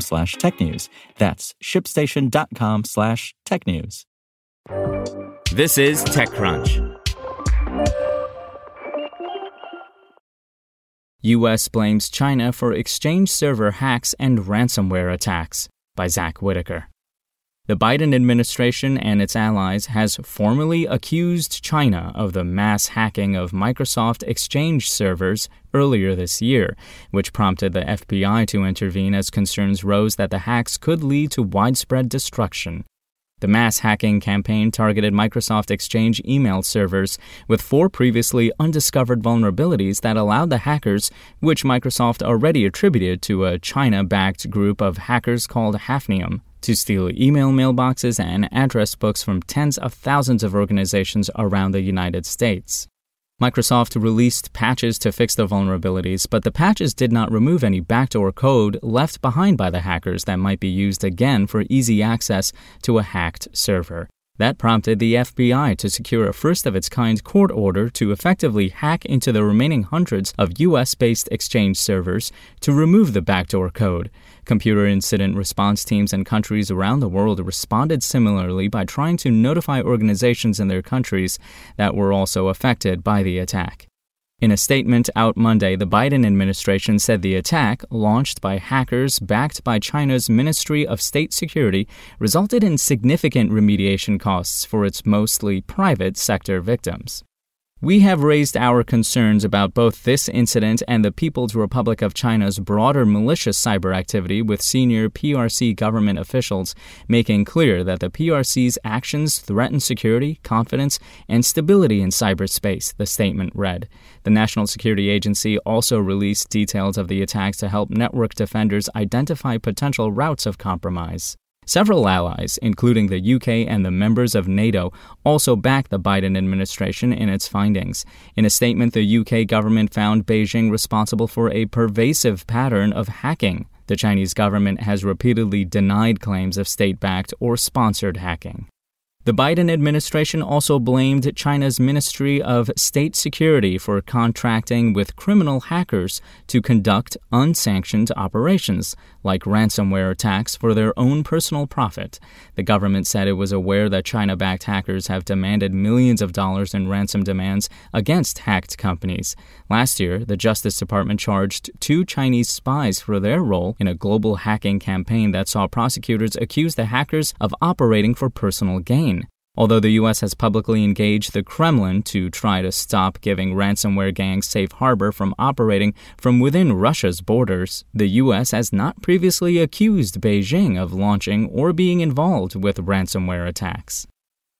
slash technews. That's shipstation.com slash technews. This is TechCrunch. U.S. blames China for exchange server hacks and ransomware attacks by Zach Whittaker. The Biden administration and its allies has formally accused China of the mass hacking of Microsoft Exchange servers earlier this year, which prompted the FBI to intervene as concerns rose that the hacks could lead to widespread destruction. The mass hacking campaign targeted Microsoft Exchange email servers with four previously undiscovered vulnerabilities that allowed the hackers, which Microsoft already attributed to a China backed group of hackers called Hafnium, to steal email mailboxes and address books from tens of thousands of organizations around the United States. Microsoft released patches to fix the vulnerabilities, but the patches did not remove any backdoor code left behind by the hackers that might be used again for easy access to a hacked server. That prompted the FBI to secure a first of its kind court order to effectively hack into the remaining hundreds of US based Exchange servers to remove the backdoor code. Computer incident response teams in countries around the world responded similarly by trying to notify organizations in their countries that were also affected by the attack. In a statement out Monday, the Biden administration said the attack, launched by hackers backed by China's Ministry of State Security, resulted in significant remediation costs for its mostly private sector victims. We have raised our concerns about both this incident and the People's Republic of China's broader malicious cyber activity with senior PRC government officials, making clear that the PRC's actions threaten security, confidence, and stability in cyberspace, the statement read. The National Security Agency also released details of the attacks to help network defenders identify potential routes of compromise. Several allies, including the UK and the members of NATO, also backed the Biden administration in its findings. In a statement, the UK government found Beijing responsible for a pervasive pattern of hacking. The Chinese government has repeatedly denied claims of state backed or sponsored hacking. The Biden administration also blamed China's Ministry of State Security for contracting with criminal hackers to conduct unsanctioned operations, like ransomware attacks, for their own personal profit. The government said it was aware that China backed hackers have demanded millions of dollars in ransom demands against hacked companies. Last year, the Justice Department charged two Chinese spies for their role in a global hacking campaign that saw prosecutors accuse the hackers of operating for personal gain. Although the U.S. has publicly engaged the Kremlin to try to stop giving ransomware gangs safe harbor from operating from within Russia's borders, the U.S. has not previously accused Beijing of launching or being involved with ransomware attacks.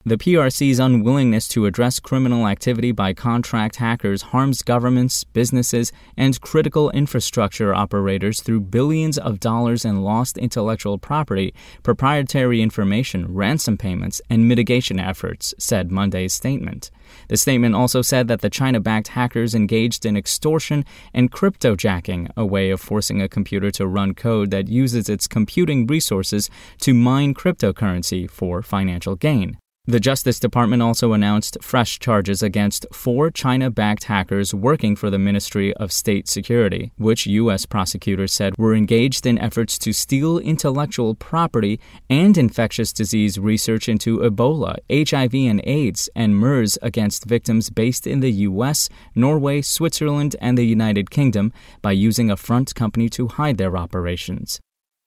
The PRC's unwillingness to address criminal activity by contract hackers harms governments, businesses, and critical infrastructure operators through billions of dollars in lost intellectual property, proprietary information, ransom payments, and mitigation efforts, said Monday's statement. The statement also said that the China backed hackers engaged in extortion and cryptojacking, a way of forcing a computer to run code that uses its computing resources to mine cryptocurrency for financial gain. The Justice Department also announced fresh charges against four China backed hackers working for the Ministry of State Security, which U.S. prosecutors said were engaged in efforts to steal intellectual property and infectious disease research into Ebola, HIV and AIDS, and MERS against victims based in the U.S., Norway, Switzerland, and the United Kingdom by using a front company to hide their operations.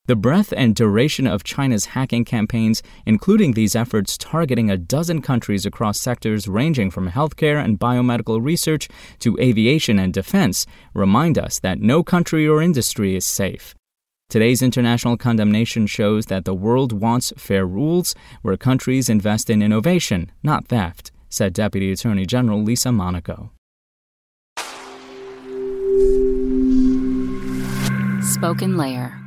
The breadth and duration of China's hacking campaigns, including these efforts targeting a dozen countries across sectors ranging from healthcare and biomedical research to aviation and defense, remind us that no country or industry is safe. Today's international condemnation shows that the world wants fair rules where countries invest in innovation, not theft, said Deputy Attorney General Lisa Monaco. SpokenLayer.